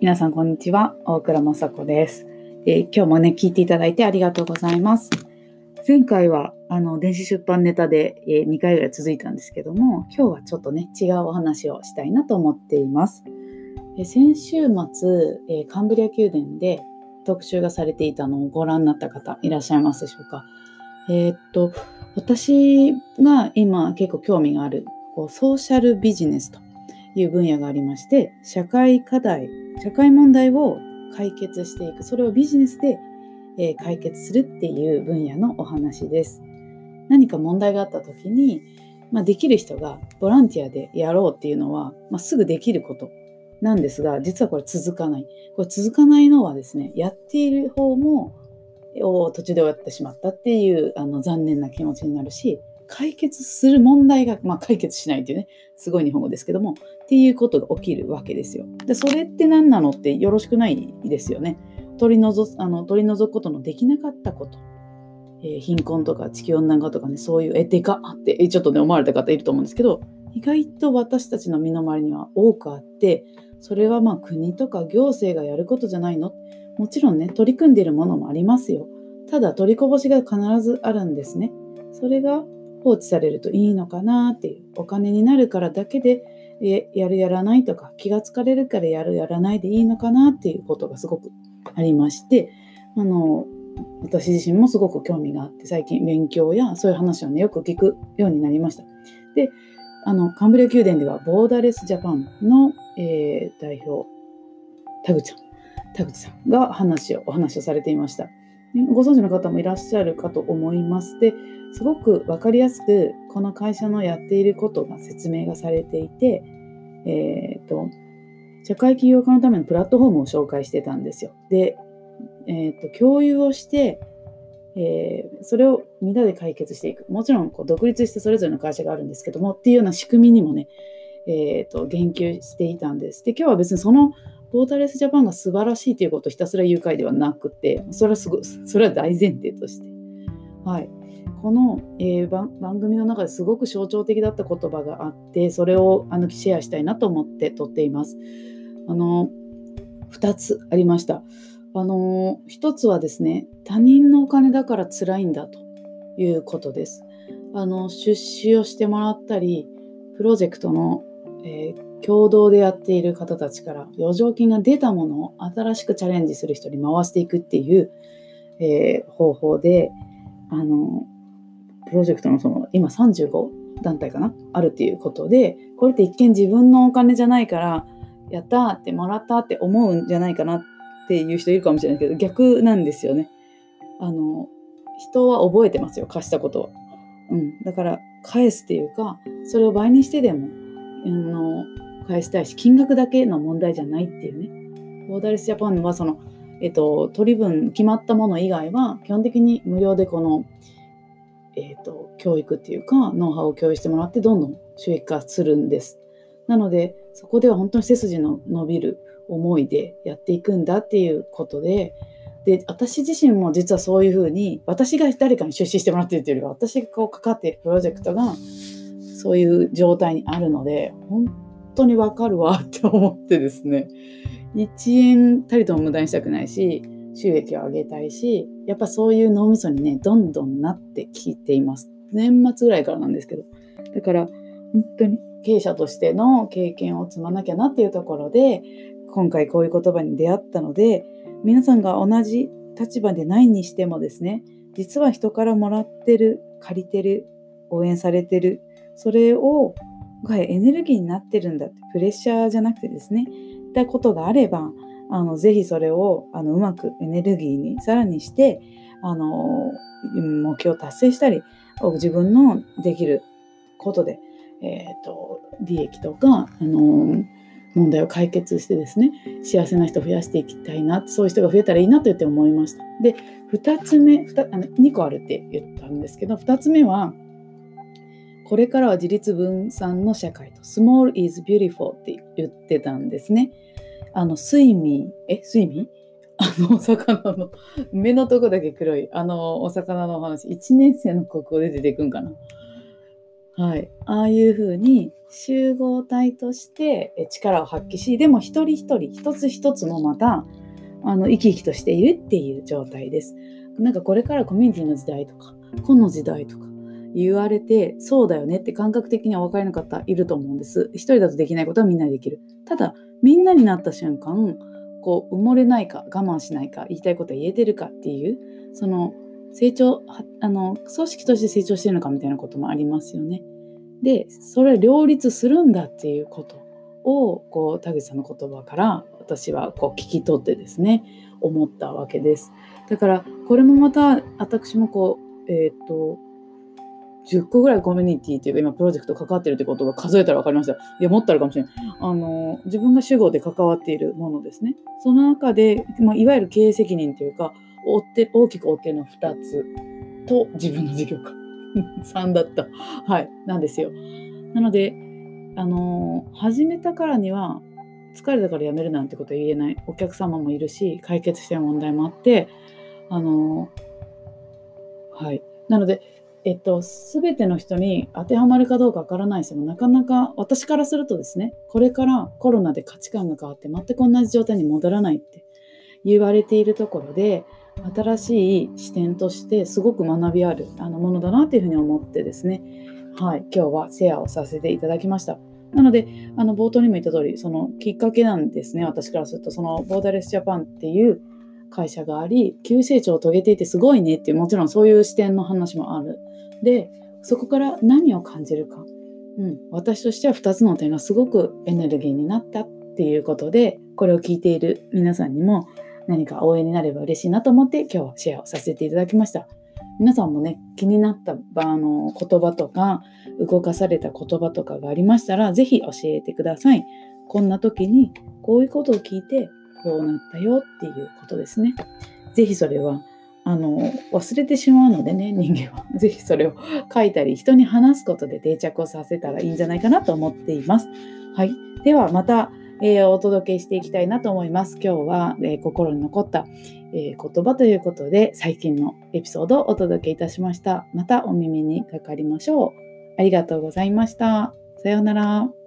皆さんこんにちは。大倉雅子です、え今日もね聞いていただいてありがとうございます。前回はあの電子出版ネタで、え2回ぐらい続いたんですけども今日はちょっとね違うお話をしたいなと思っています、え先週末、えカンブリア宮殿で特集がされていたのをご覧になった方いらっしゃいますでしょうか。えーっと私が今結構興味があるこうソーシャルビジネスという分野がありまして社会課題社会問題を解決していく。それをビジネスで、え解決するっていう分野のお話です。何か問題があった時に、まあ、できる人がボランティアでやろうっていうのは、まあ、すぐできることなんですが実はこれ続かない。これ続かないのはですねやっている方も途中で終わってしまったっていうあの残念な気持ちになるし解決する問題が、まあ、解決しないっていうねすごい日本語ですけどもっていうことが起きるわけですよ。でそれって何なのってよろしくないですよね。取り除あの取り除くことのできなかったこと、えー貧困とか地球温暖化とかねそういうえでかってちょっとね思われた方いると思うんですけど意外と私たちの身の回りには多くあってそれはまあ国とか行政がやることじゃないのもちろんね取り組んでいるものもありますよ。ただ取りこぼしが必ずあるんですね。それが放置されるといいのかなっていうお金になるからだけでやるやらないとか気がつかれるからやるやらないでいいのかなっていうことがすごくありましてあの私自身もすごく興味があって最近勉強やそういう話をねよく聞くようになりました。であのカンブリア宮殿ではボーダレスジャパンの、えー代表田口さん田口さんが話をお話をされていました。ご存知の方もいらっしゃるかと思います。ですごく分かりやすくこの会社のやっていることが説明がされていて、えー、と社会起業家のためのプラットフォームを紹介してたんですよ。で、えー、と共有をして、えーそれをみんなで解決していく。もちろんこう独立してそれぞれの会社があるんですけどもっていうような仕組みにもね、えー、と言及していたんです。で今日は別にそのポータレスジャパンが素晴らしいということをひたすら言う会ではなくてそれはすごそれは大前提として。はい、この、えー番番組の中ですごく象徴的だった言葉があってそれをあのシェアしたいなと思って撮っています。あの2つありました。あの1つはですね他人のお金だから辛いんだということです。あの出資をしてもらったりプロジェクトの、えー共同でやっている方たちから余剰金が出たものを新しくチャレンジする人に回していくっていう、えー方法であのプロジェクトのその今35団体かな？あるっていうことでこれって一見自分のお金じゃないからやったーってもらったって思うんじゃないかなっていう人いるかもしれないけど逆なんですよね。あの人は覚えてますよ貸したことは。うん、だから返すっていうかそれを倍にしてでもあの返したいし金額だけの問題じゃないっていうね。ボーダレスジャパンはその、えっと、取り分決まったもの以外は基本的に無料でこの、えっと、教育っていうかノウハウを共有してもらってどんどん収益化するんです。なのでそこでは本当に背筋の伸びる思いでやっていくんだっていうことでで私自身も実はそういうふうに私が誰かに出資してもらってるというよりは私がこう関わっているプロジェクトがそういう状態にあるので本当にわかるわって思ってですね。1円たりとも無駄にしたくないし収益を上げたいしやっぱそういう脳みそにねどんどんなってきています。年末ぐらいからなんですけど。だから本当に経営者としての経験を積まなきゃなっていうところで今回こういう言葉に出会ったので皆さんが同じ立場でないにしてもですね実は人からもらってる借りてる応援されてるそれをがエネルギーになってるんだってプレッシャーじゃなくてですねったことがあればあのぜひそれをあのうまくエネルギーにさらにしてあの目標を達成したり自分のできることで、えー、と利益とかあの問題を解決してですね幸せな人を増やしていきたいなそういう人が増えたらいいなと言って思いました。で2つ目 2, あの2個あるって言ったんですけど2つ目はこれからは自立分散の社会と Small is beautiful って言ってたんですね。あの睡眠え睡眠？あのお魚の目のとこだけ黒い。あのお魚のお話。1年生の国語で出てくんかな。はい、ああいうふうに集合体として力を発揮しでも一人一人一つ一つもまたあの生き生きとしているっていう状態です。なんかこれからコミュニティの時代とか個の時代とか言われてそうだよねって感覚的には分からなかったいると思うんです。一人だとできないことはみんなでできる。ただみんなになった瞬間こう埋もれないか我慢しないか言いたいことは言えてるかっていうその成長あの組織として成長してるのかみたいなこともありますよね。でそれ両立するんだっていうことをこう田口さんの言葉から私はこう聞き取ってですね思ったわけです。だからこれもまた私もこうえっ、ー、と10個ぐらいコミュニティというか今プロジェクト関わってるってことが数えたら分かりました。いや、もっとあるかもしれない。あの、自分が主語で関わっているものですね。その中で、まあ、いわゆる経営責任というか、追って大きく追っての2つと自分の事業か。3だった。はい。なんですよ。なので、あの始めたからには疲れたからやめるなんてことは言えないお客様もいるし解決したい問題もあってあのはいなのでえっと、全ての人に当てはまるかどうかわからないですよ。なかなか私からするとですね、これからコロナで価値観が変わって全く同じ状態に戻らないって言われているところで、新しい視点としてすごく学びあるあのものだなというふうに思ってですね、はい、今日はシェアをさせていただきました。なので、あの冒頭にも言った通り、そのきっかけなんですね、私からすると、そのボーダレスジャパンっていう会社があり、急成長を遂げていてすごいねっていう、もちろんそういう視点の話もある。でそこから何を感じるか、うん、私としては2つの点がすごくエネルギーになったっていうことでこれを聞いている皆さんにも何か応援になれば嬉しいなと思って今日はシェアをさせていただきました。皆さんもね気になったあの言葉とか動かされた言葉とかがありましたら是非教えてください。こんな時にこういうことを聞いてこうなったよっていうことですね。是非それはあの忘れてしまうのでね人間は 是非それを書いたり人に話すことで定着をさせたらいいんじゃないかなと思っています。はい、ではまた、えー、お届けしていきたいなと思います。今日は、えー、心に残った、えー、言葉ということで最近のエピソードをお届けいたしました。またお耳にかかりましょう。ありがとうございました。さようなら。